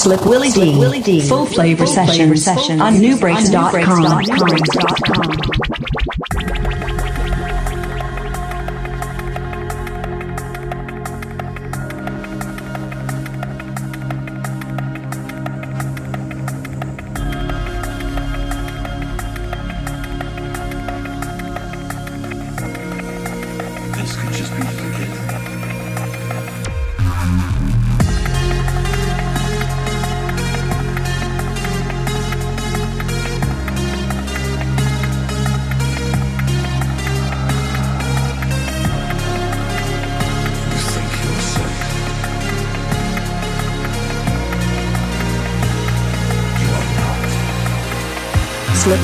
Slick Willy Dee. Full Flava session on nubreaks.com.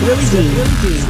Willy Dee.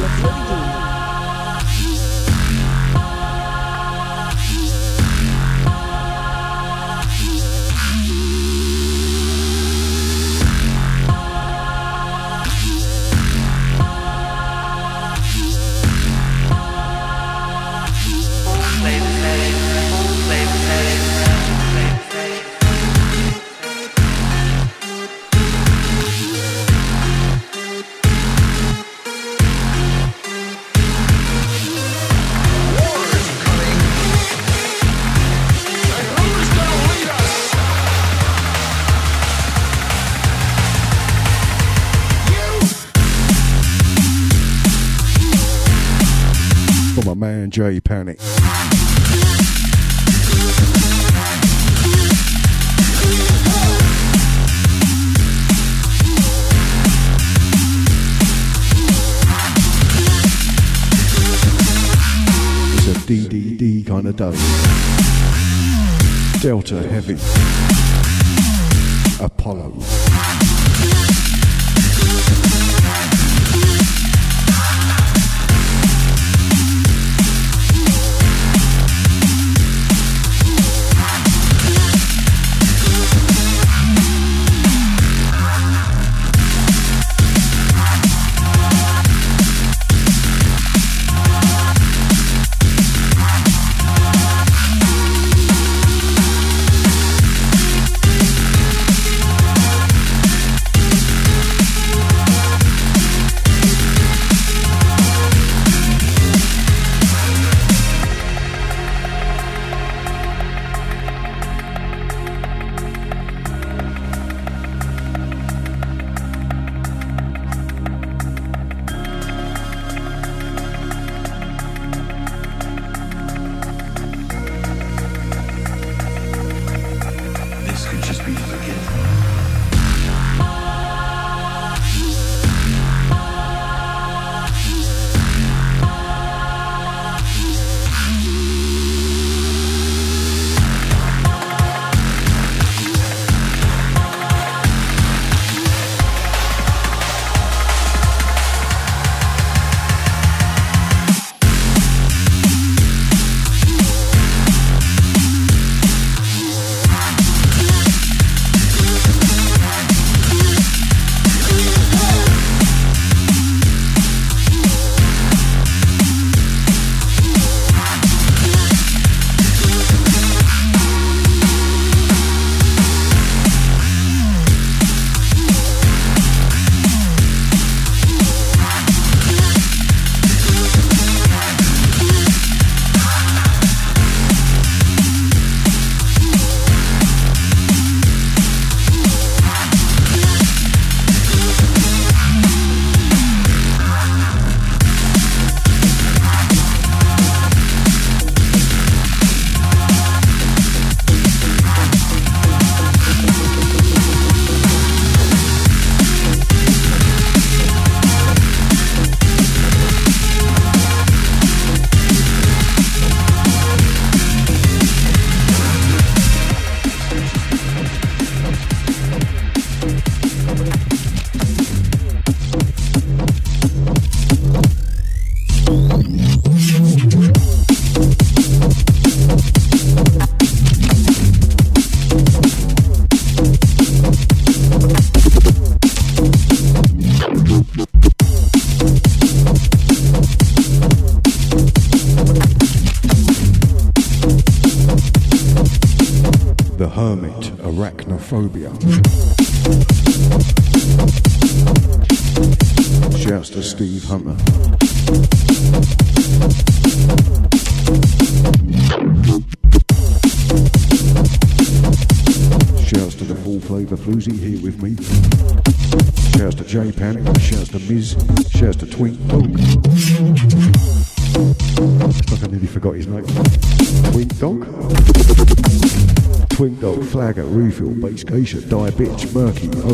Base Geisha, Die Bitch, Murky, O,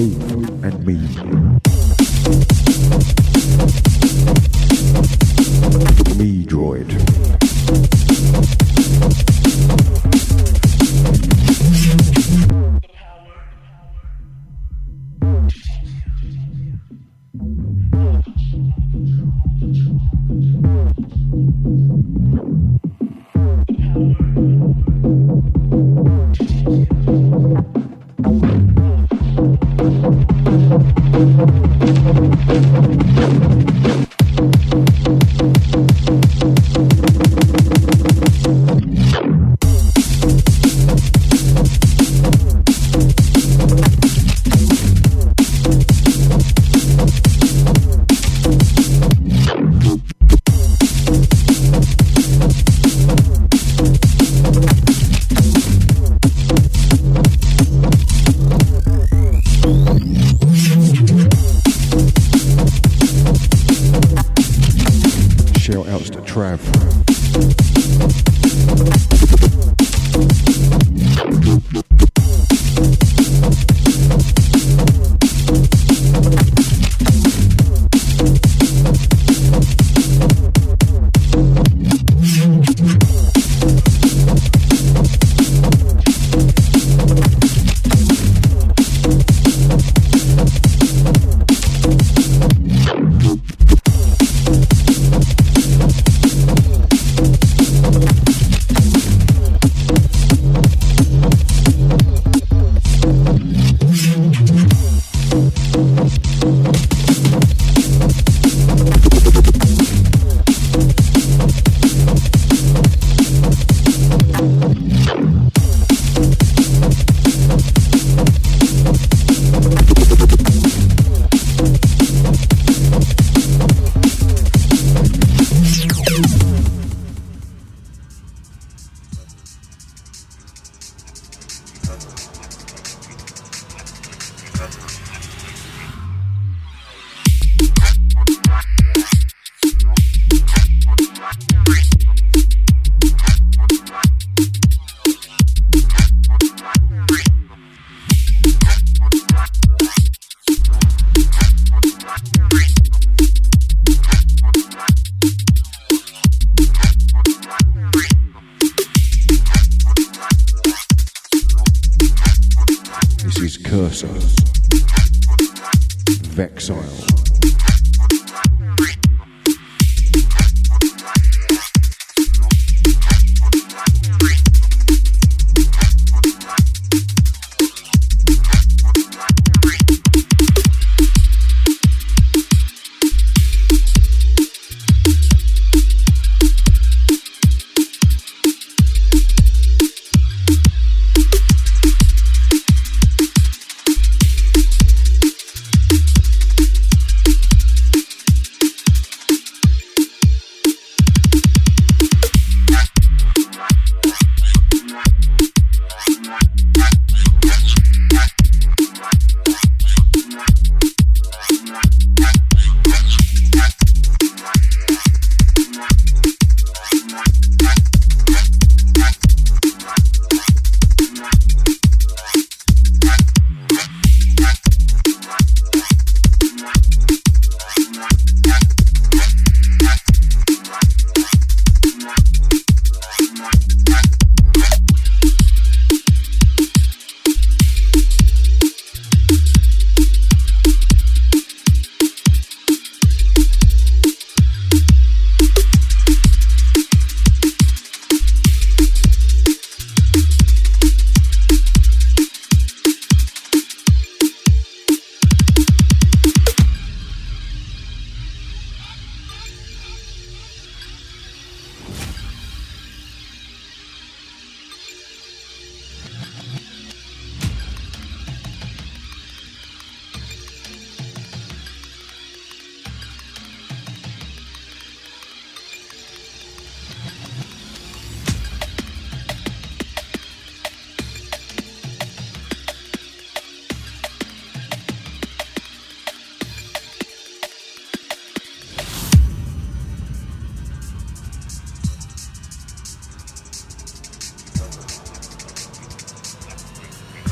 and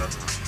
назад.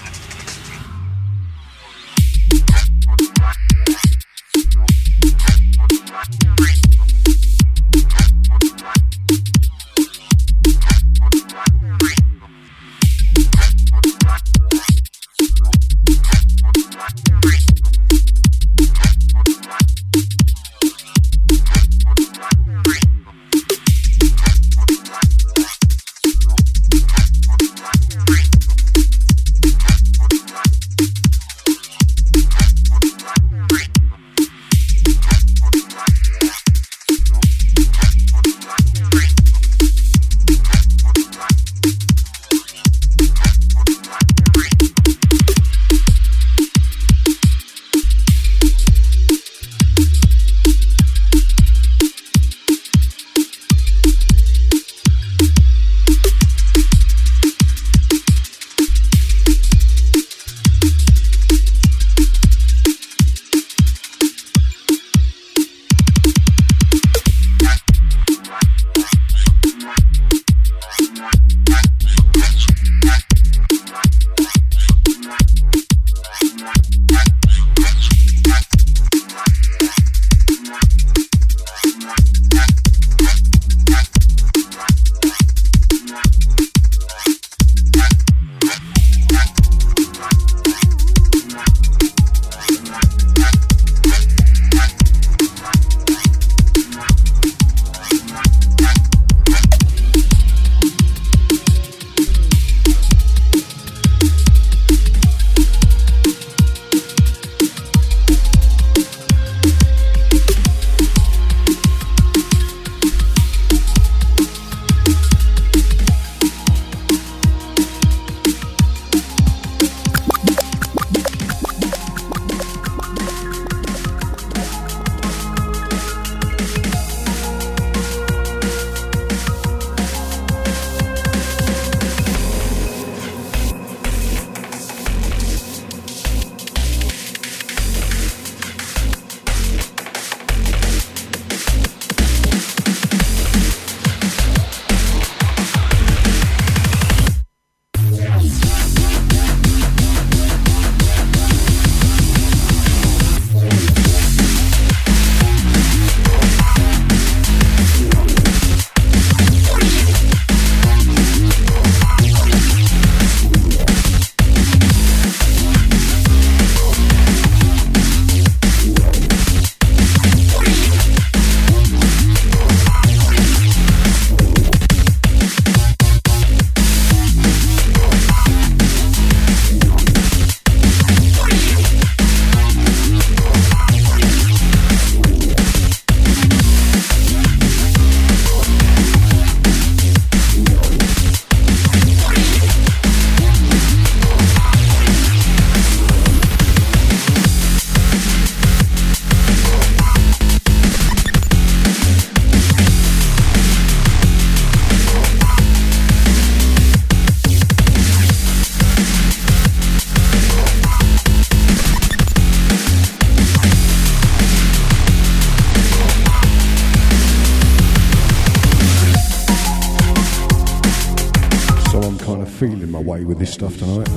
away with this stuff tonight.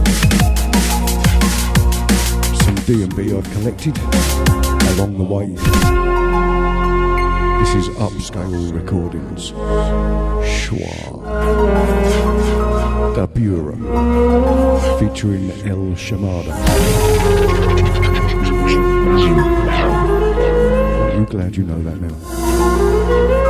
Some D&B I've collected along the way. This is upscale recordings. Schwa. the Bureau. Featuring El Shamada. Are you glad you know that now?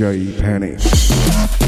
DJ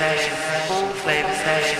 session, full flava session.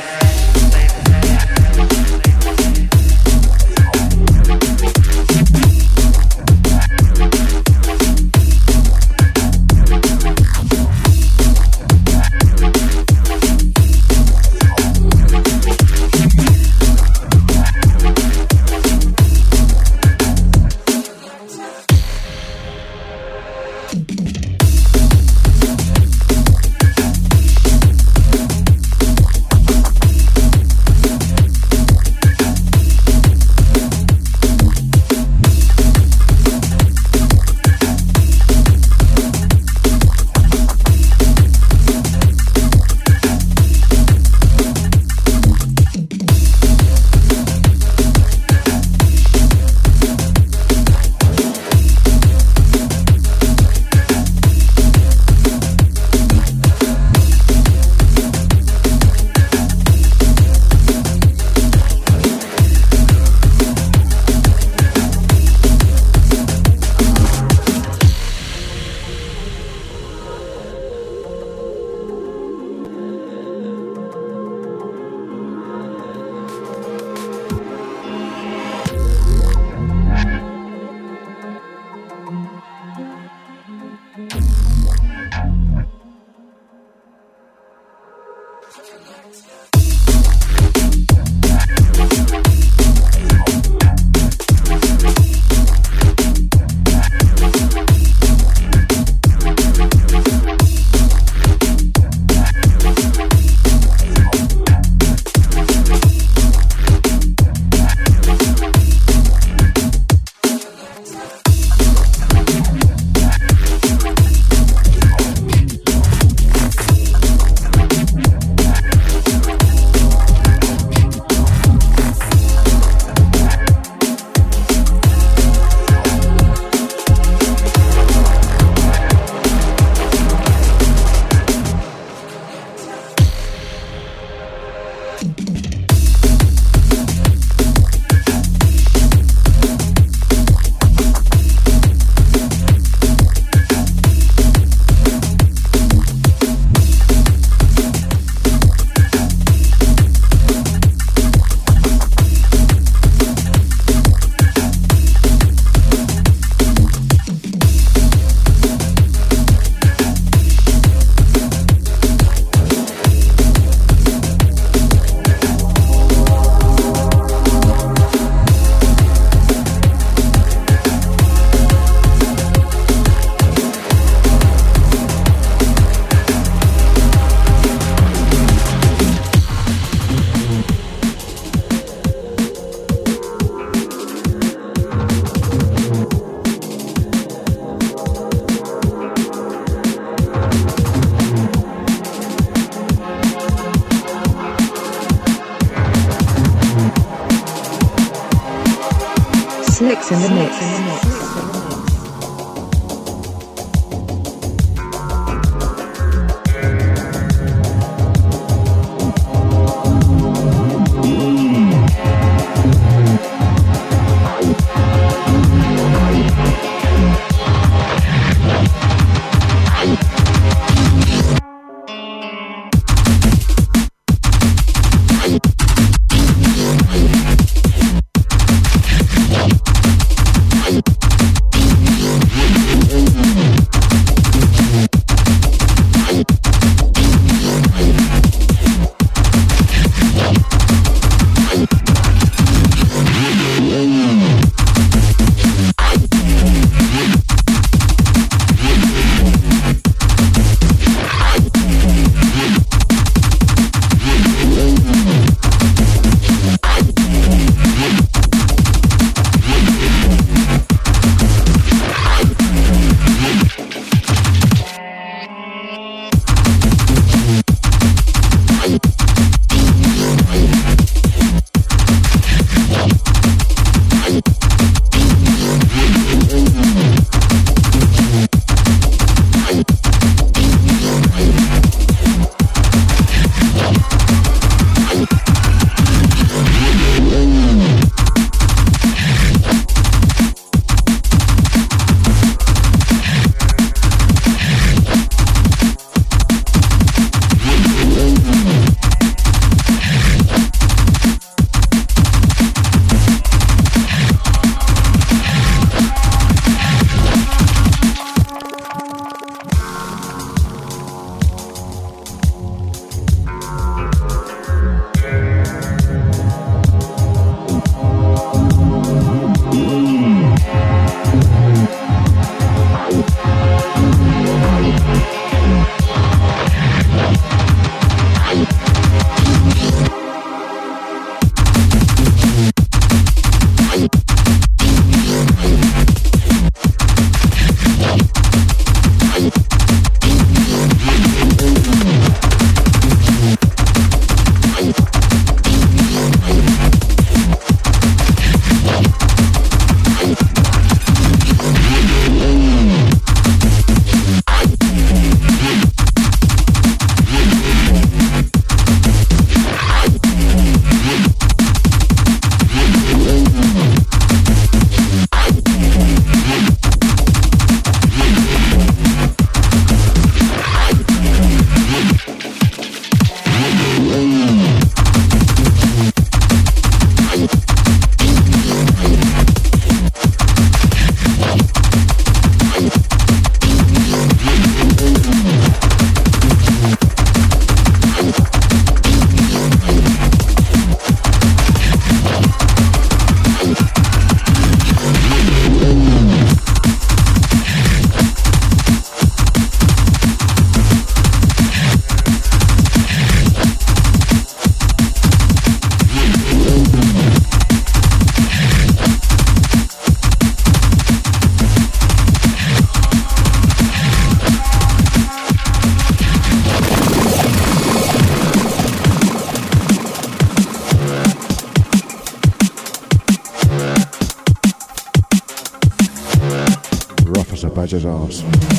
Rough as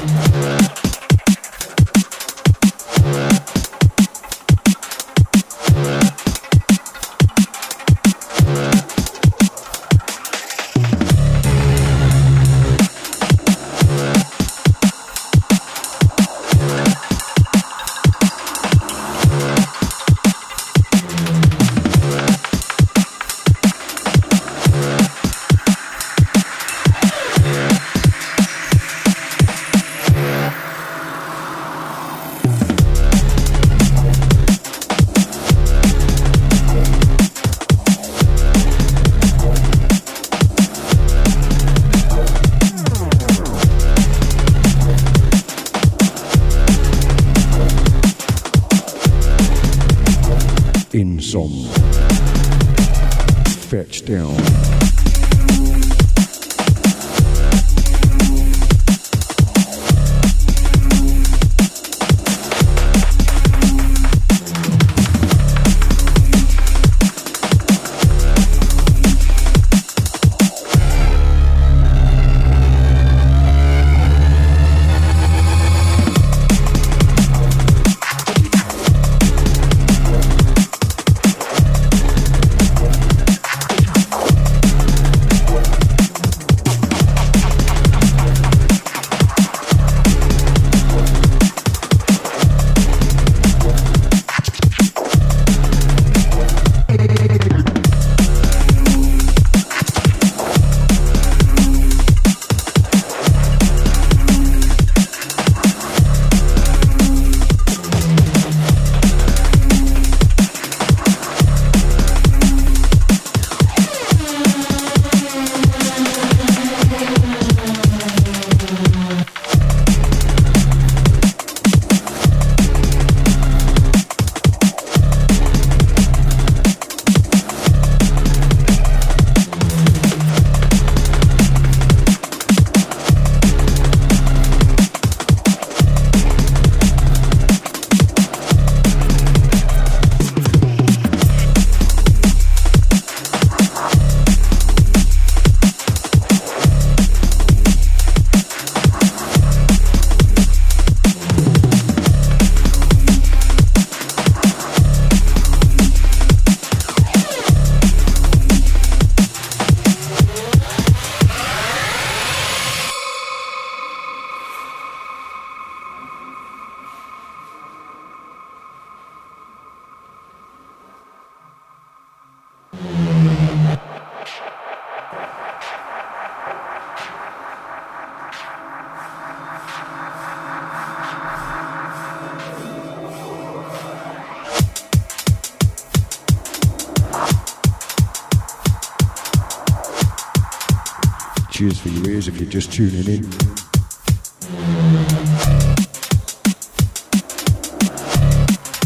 just tuning in.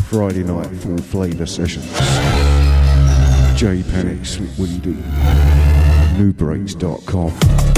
Friday night Full Flava sessions. J Panic, D. Nubreaks.com.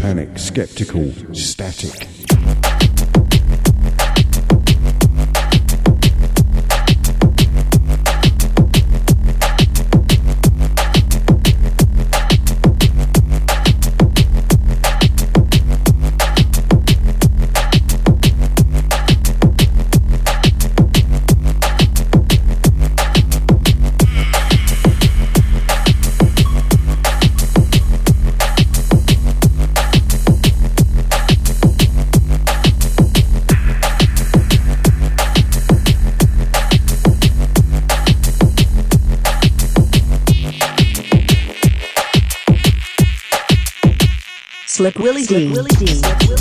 Panic, Skeptical, Static. Slick Willy Dee.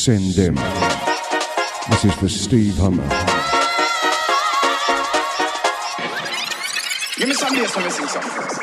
send them. This is for Steve Hummer. Give me some bass, let me sing something.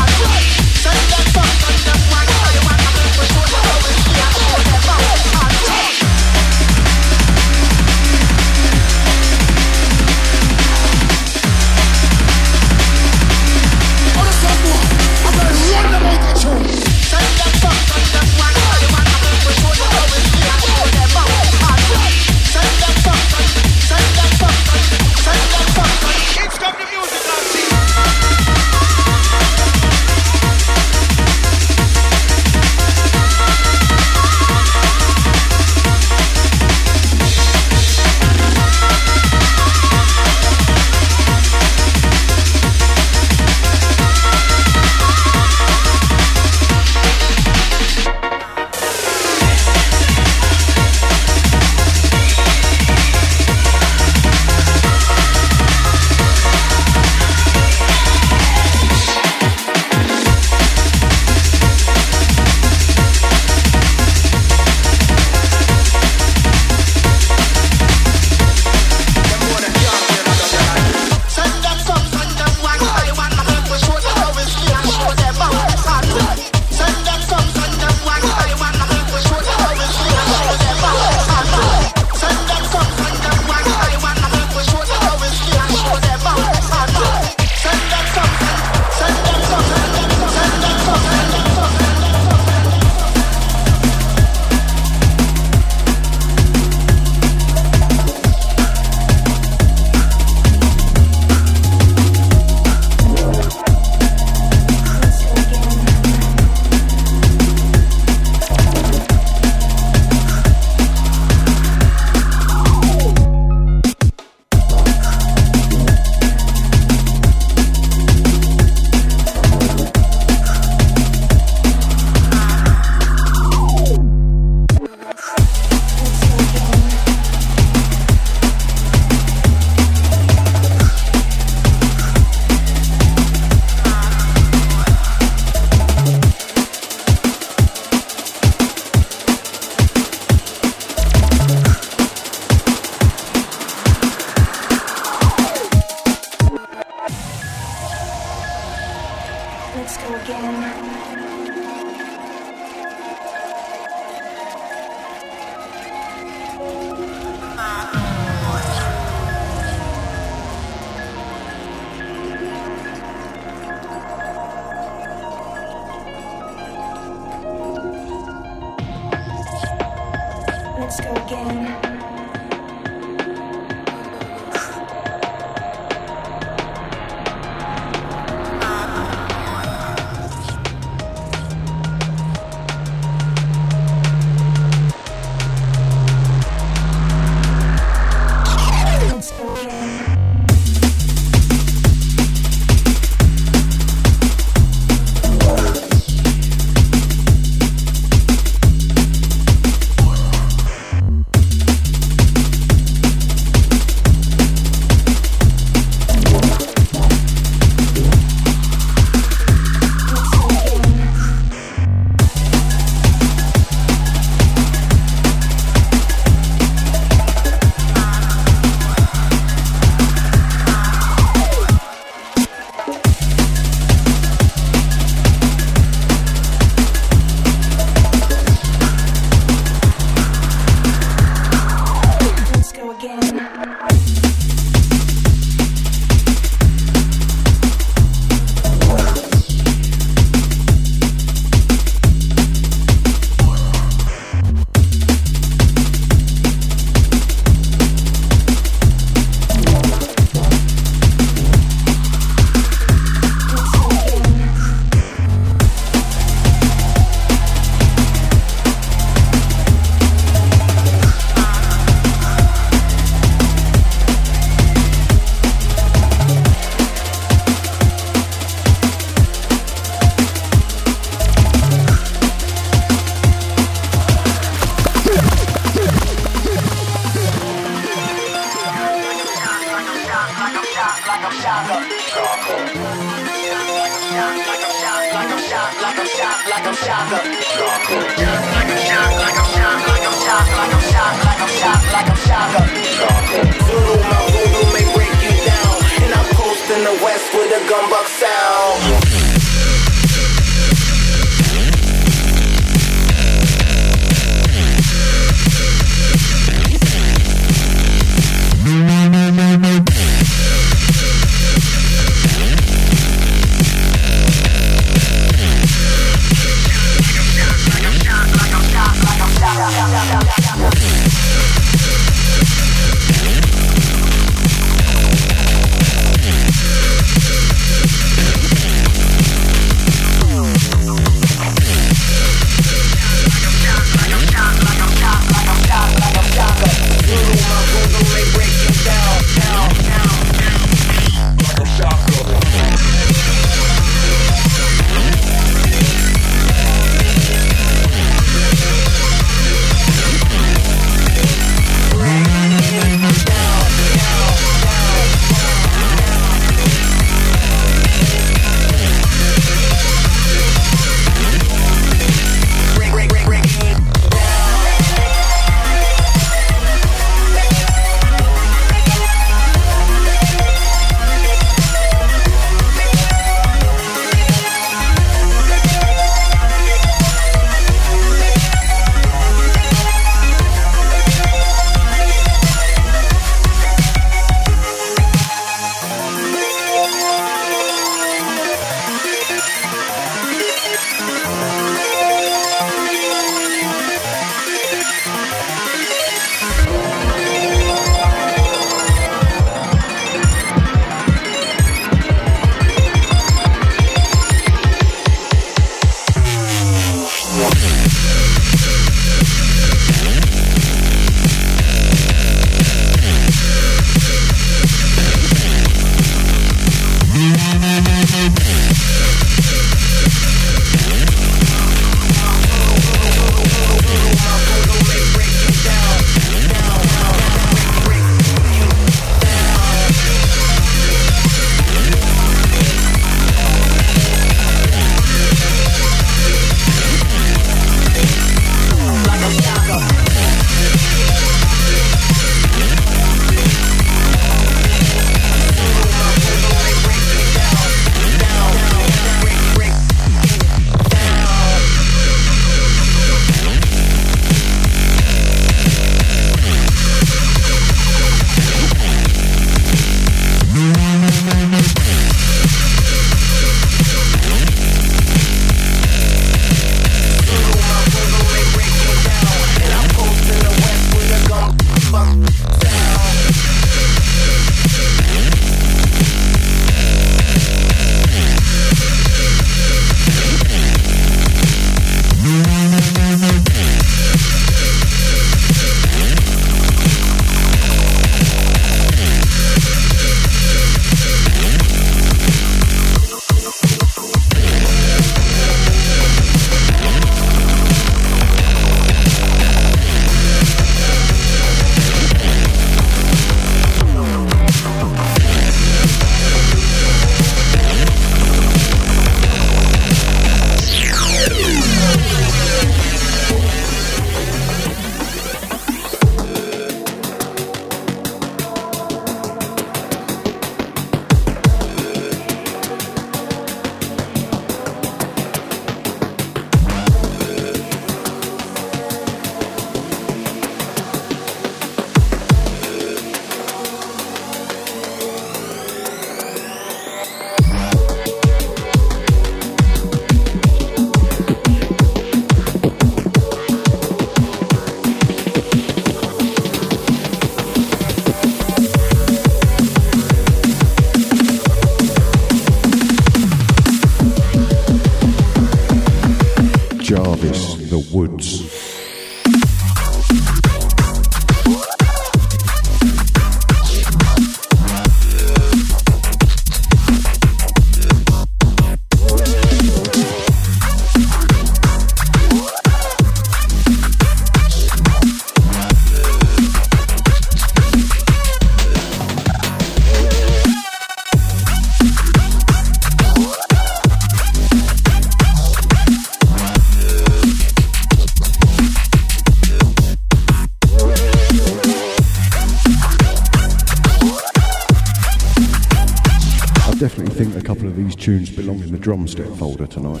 Belong in the drum step folder tonight.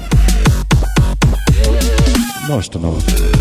Nice to know.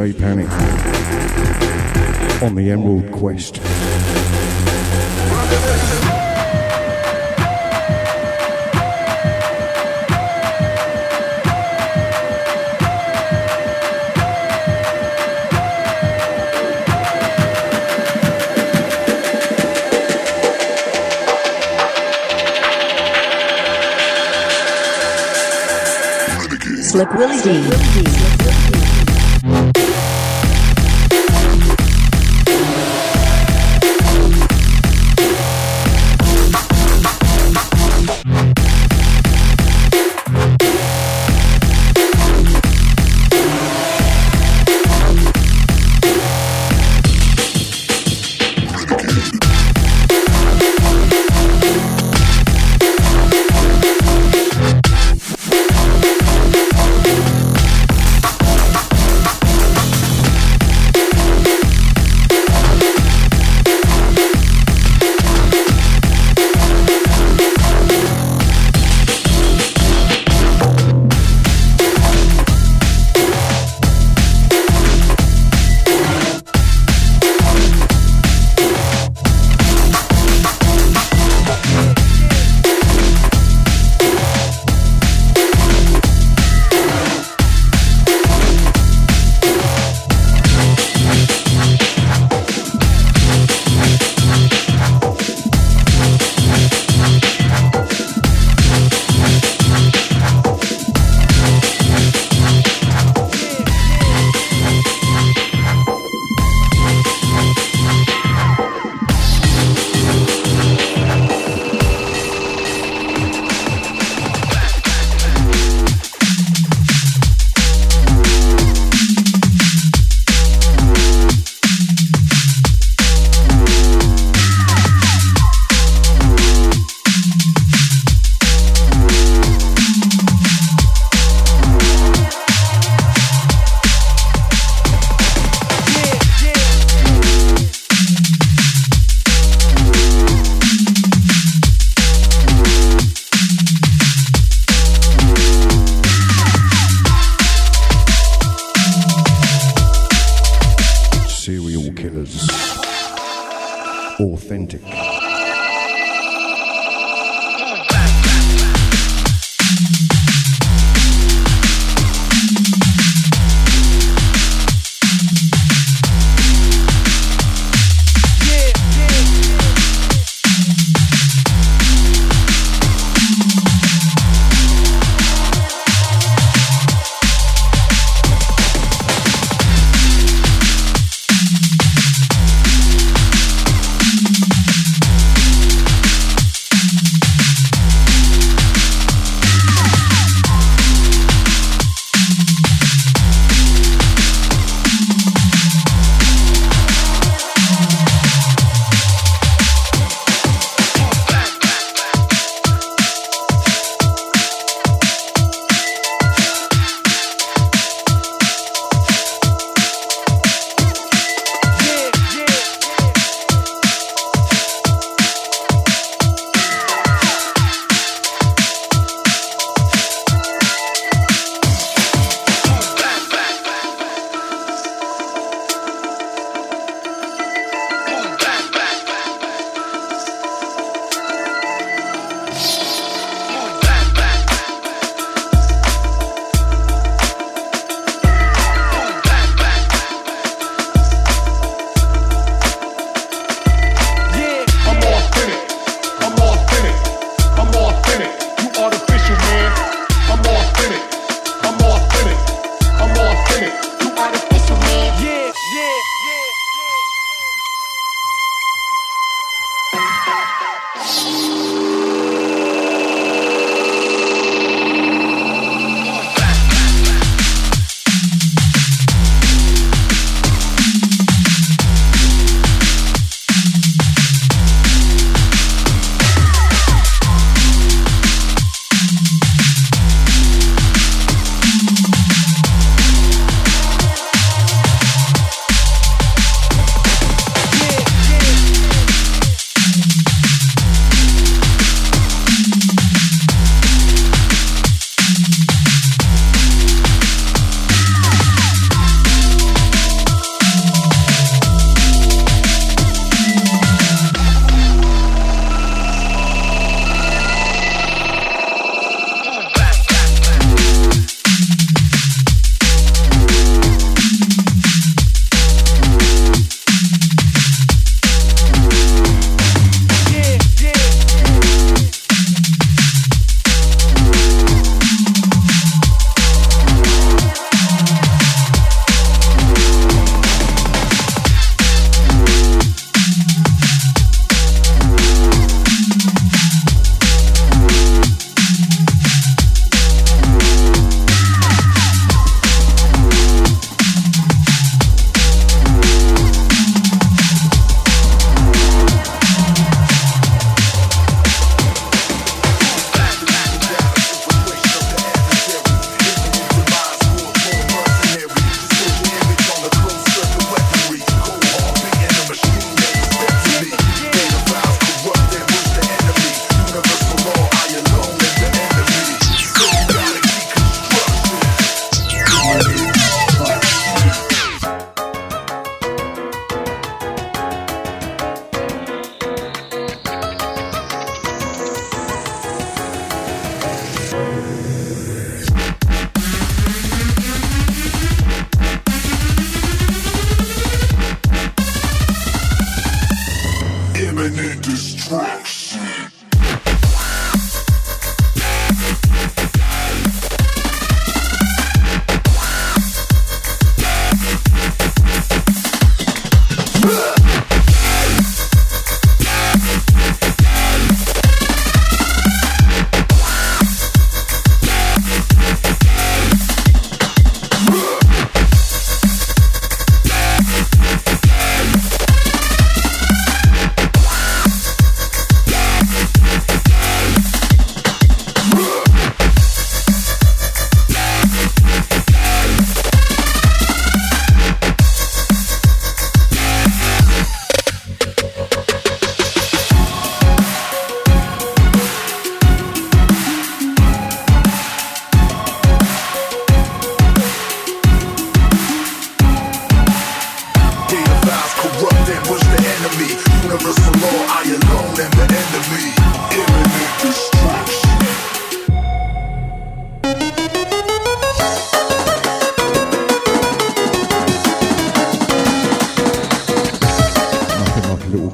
Jay Panic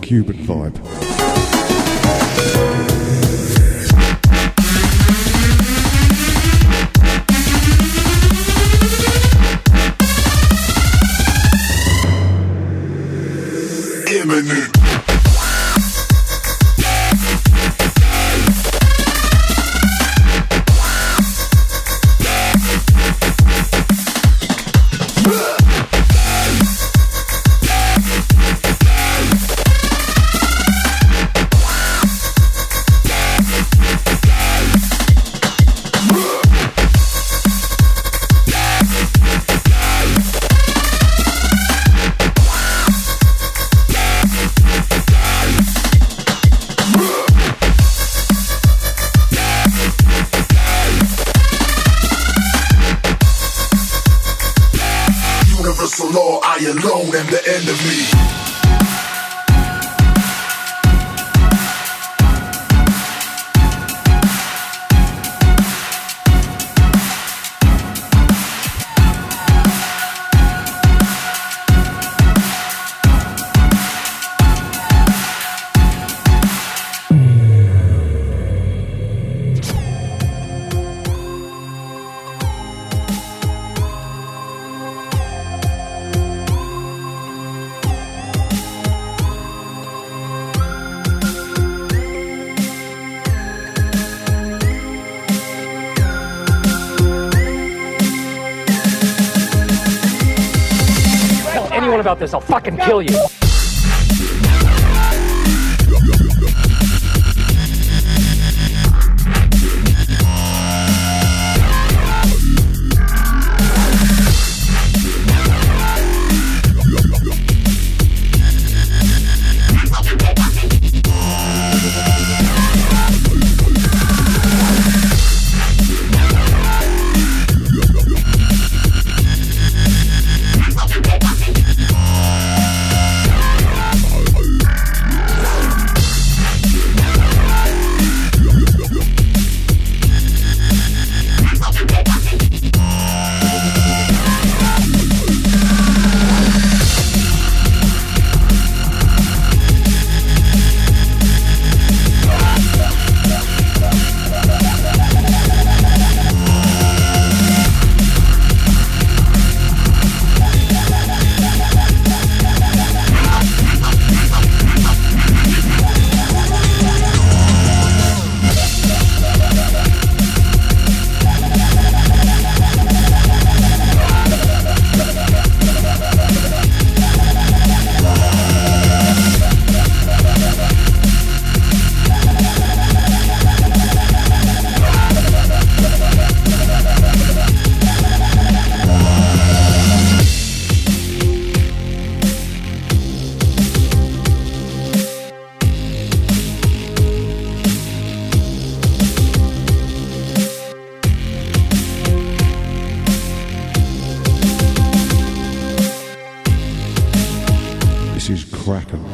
Cuban vibe. Fucking kill you. This is Kraken.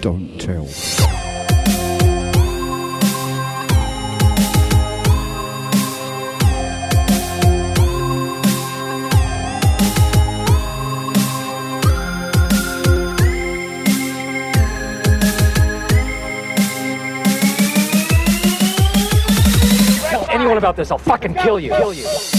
Don't tell. Tell anyone about this, I'll fucking kill you. Kill you.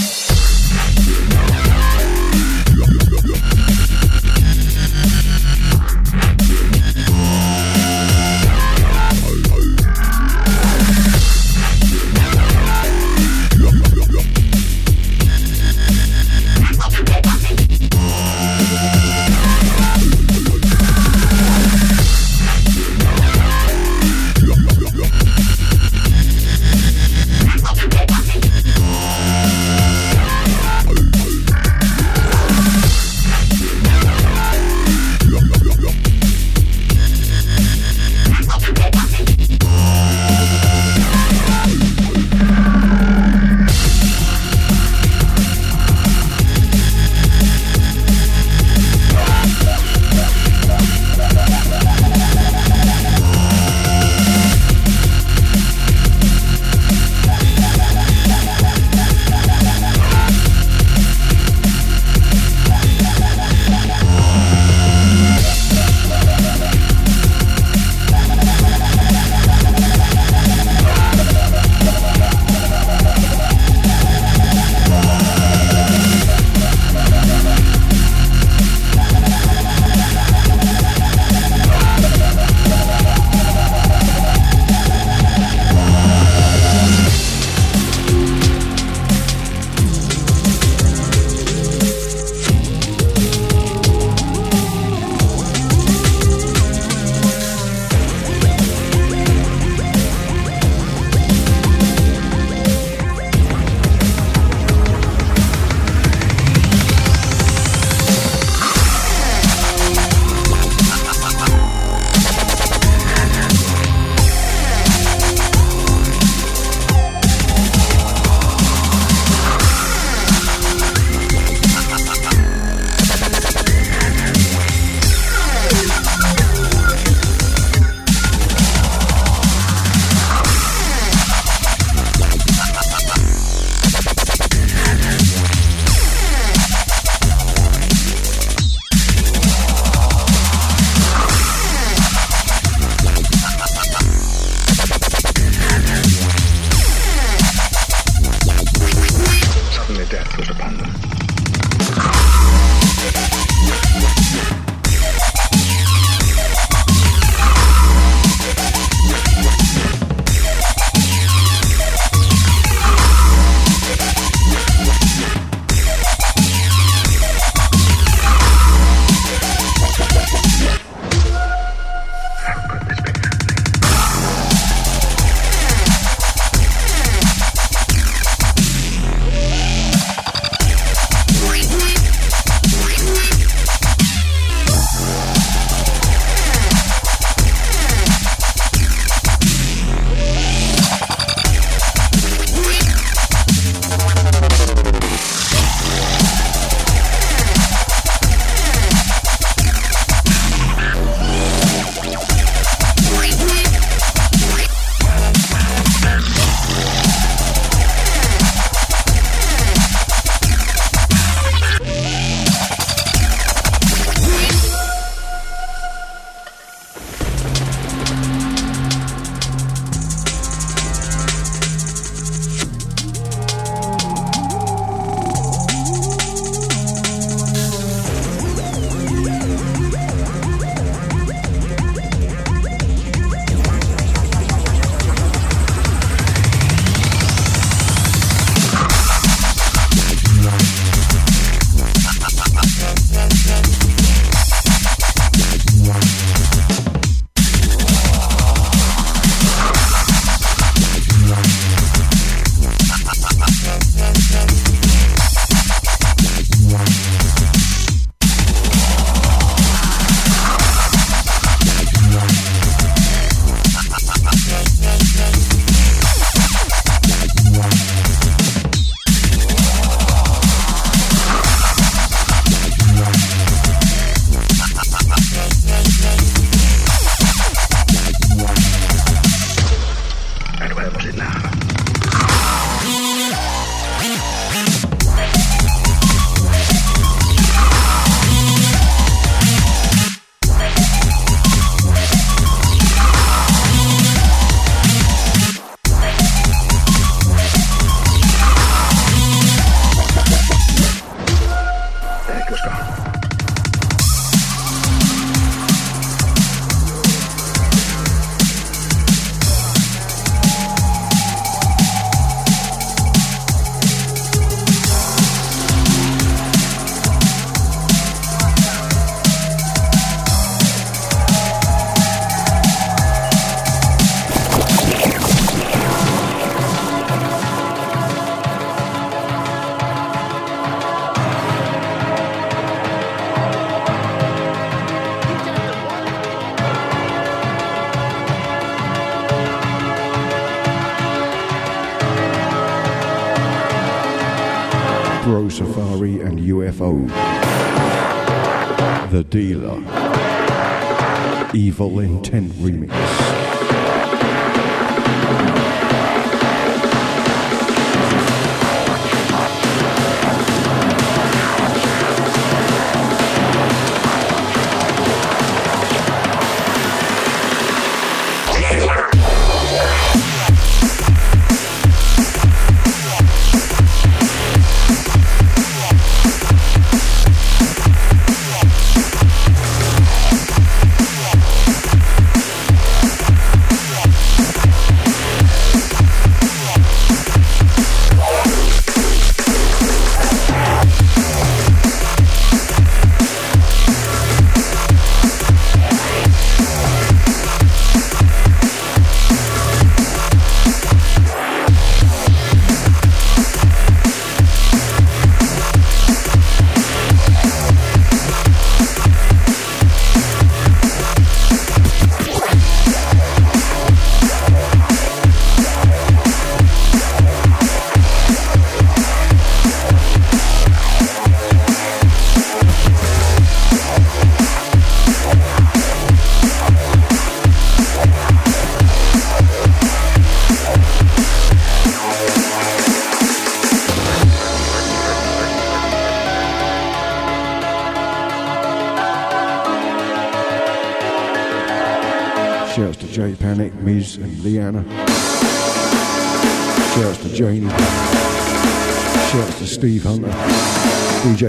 Evil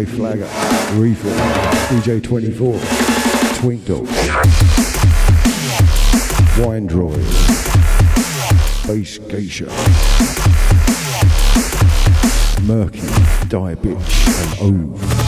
Flagger, Reefer, DJ 24, Twink Dog, Wine Droid, Bass Geisha, Murky, Die Bitch, and Ove.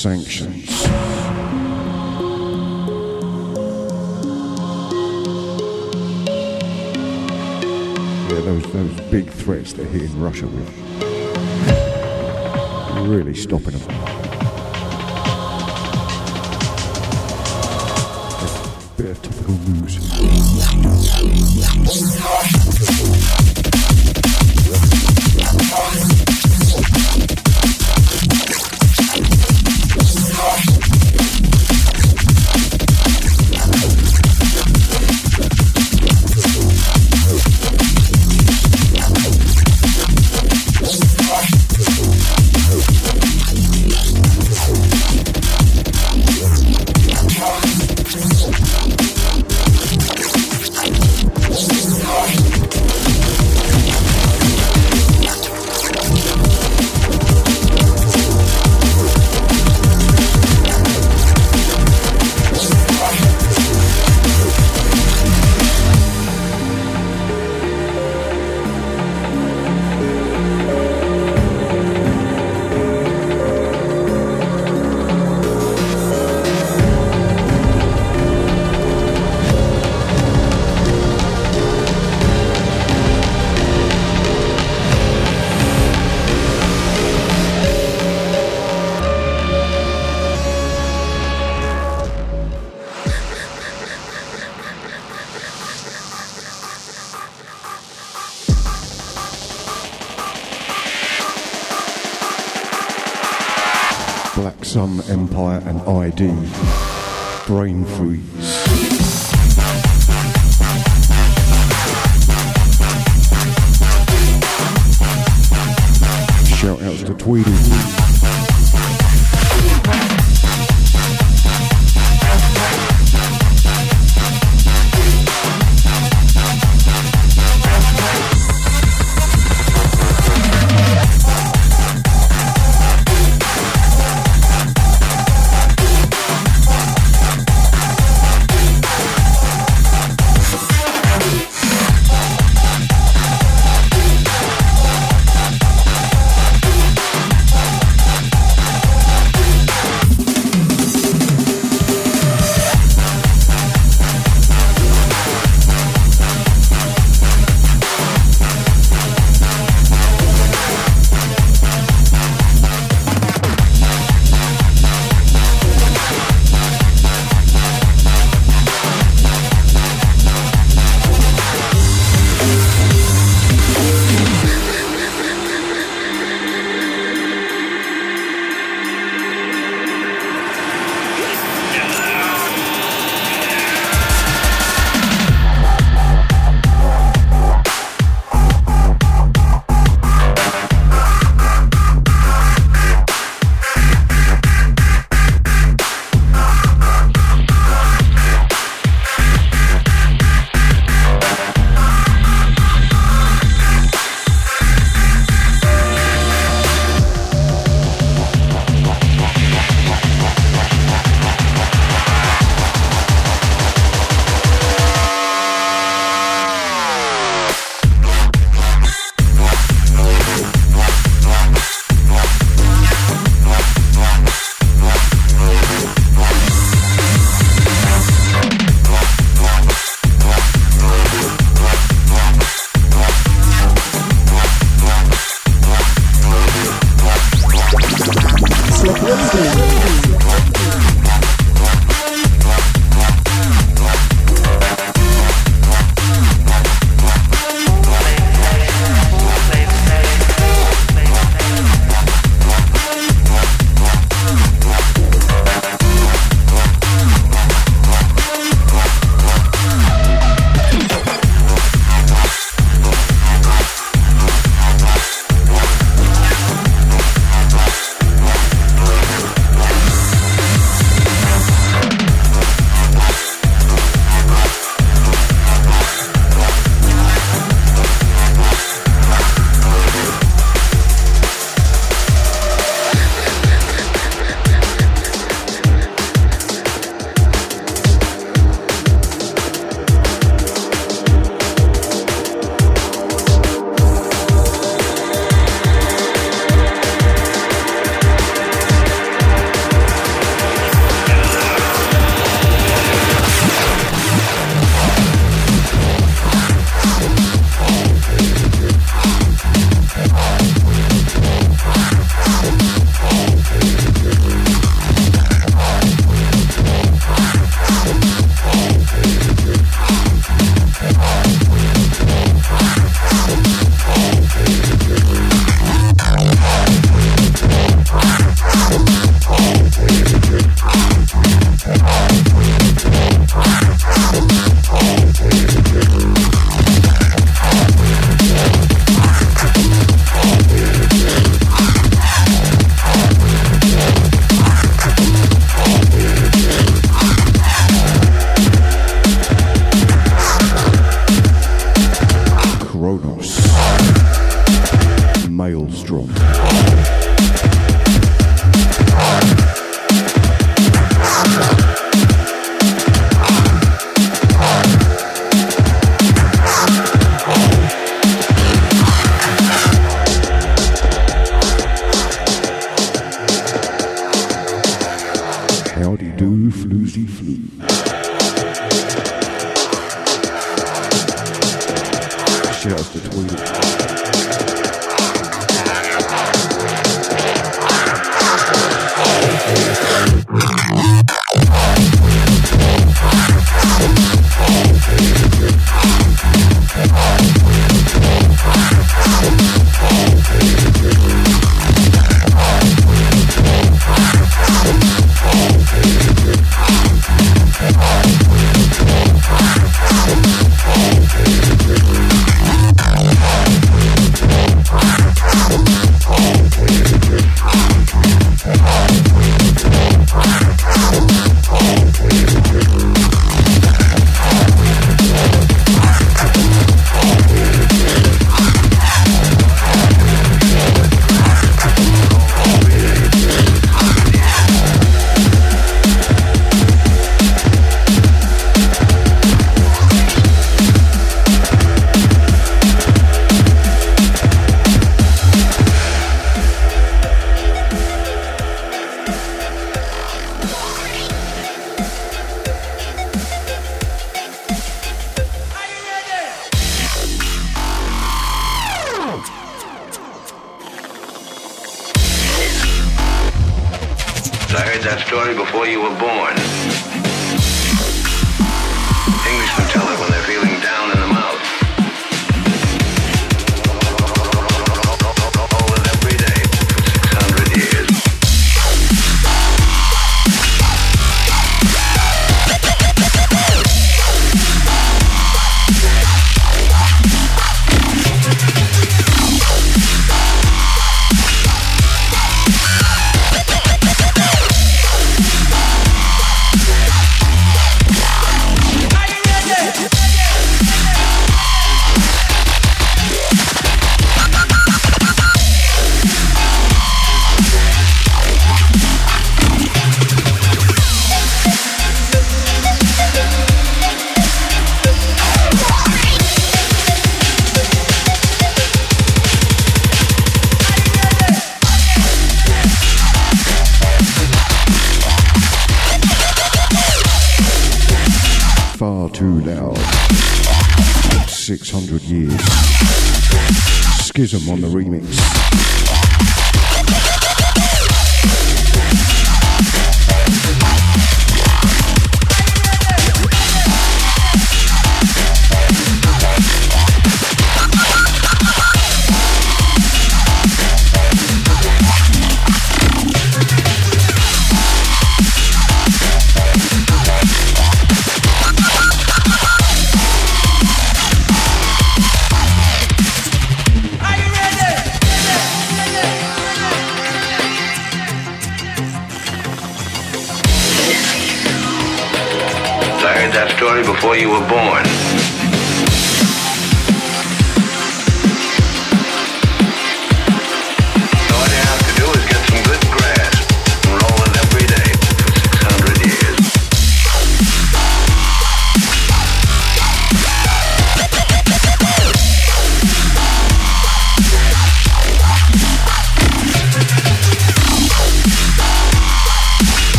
Sanctions. Yeah, those those big threats they're hitting Russia with. Really stopping them. Bit of topical news. Brain Free.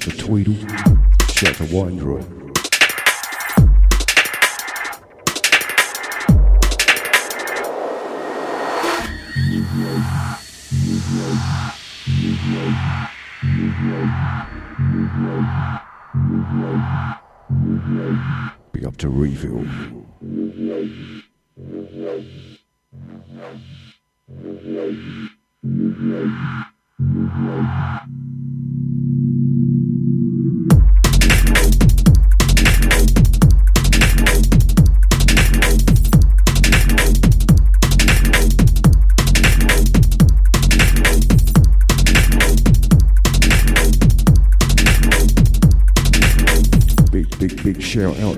Shout to Tweedle. Shout to. Big up to Refill.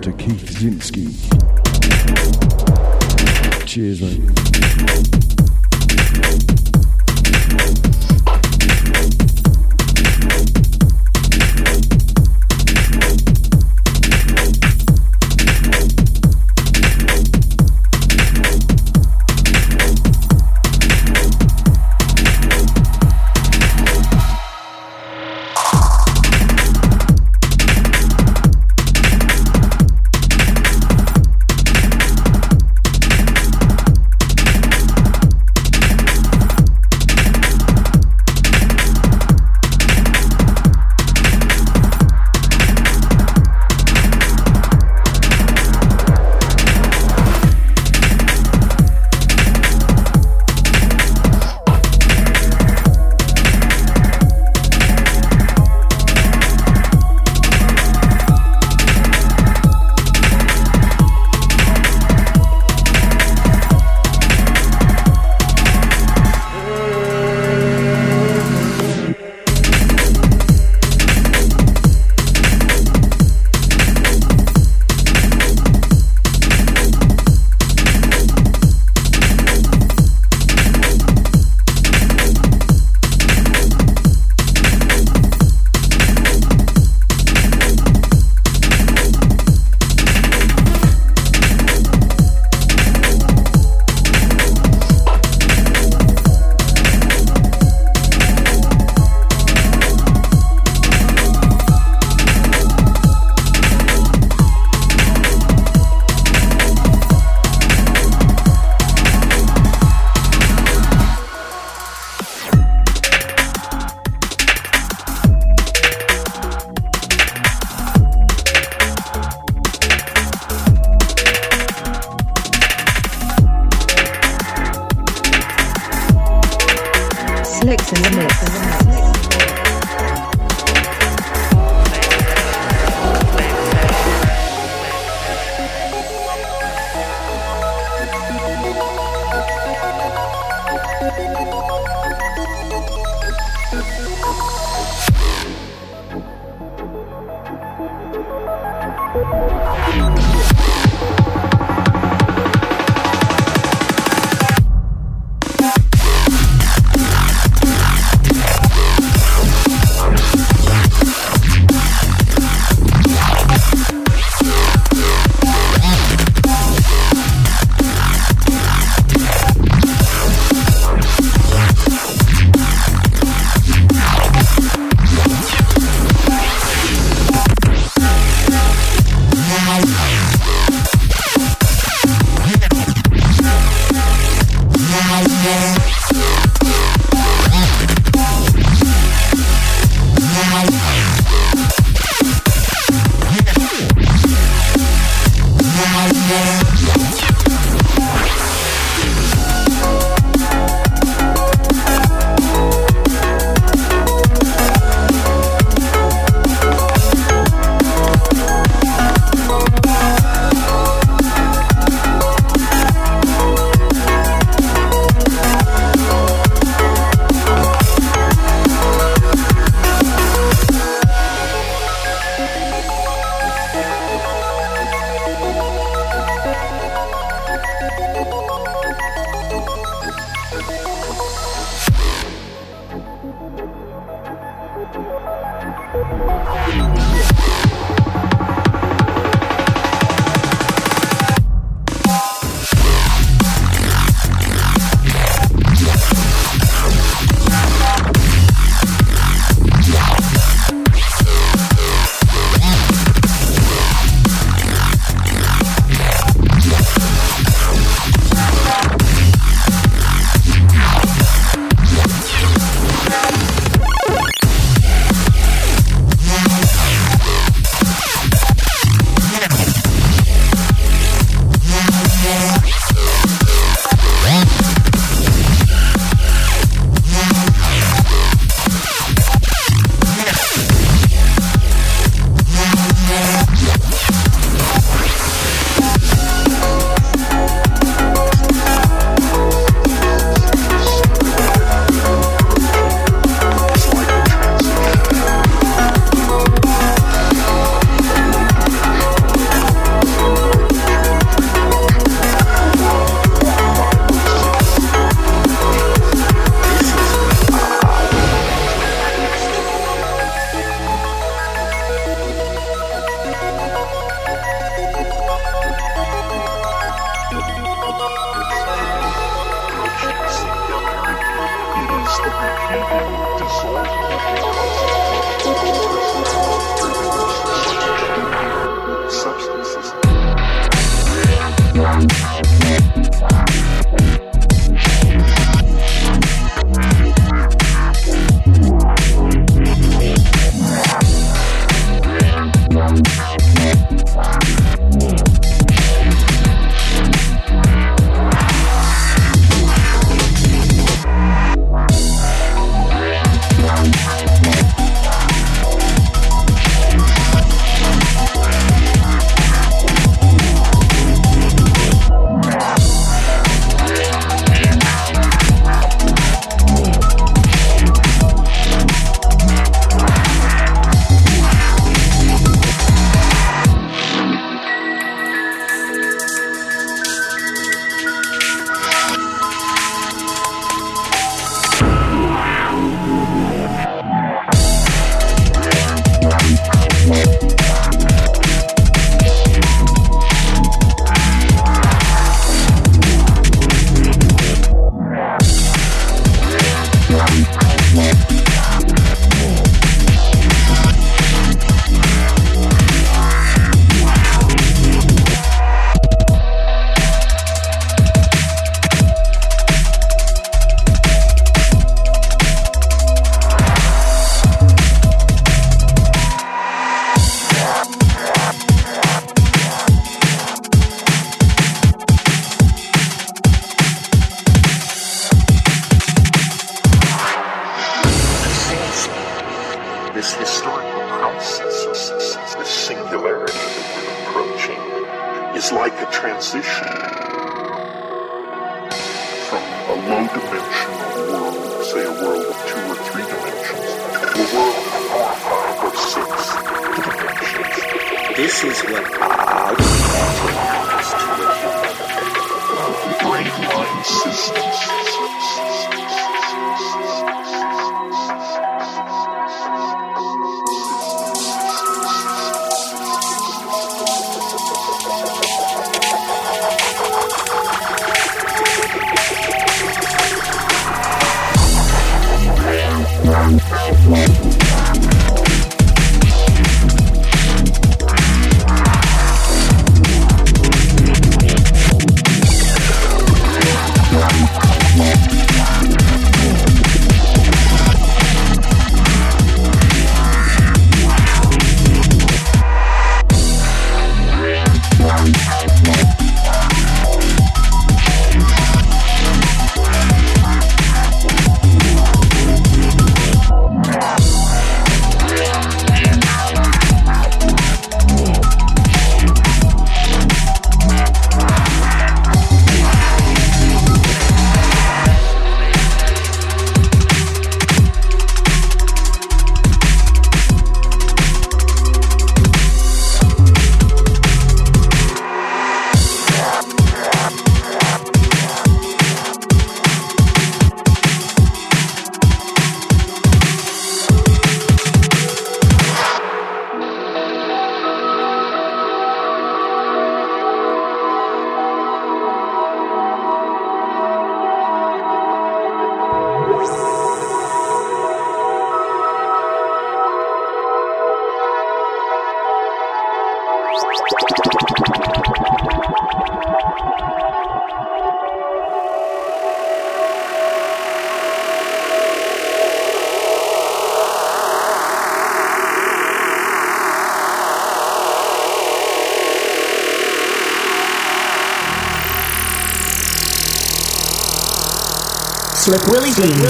To Keith Zinski. Cheers, mate.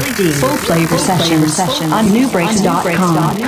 Full Flava session on nubreaks.com.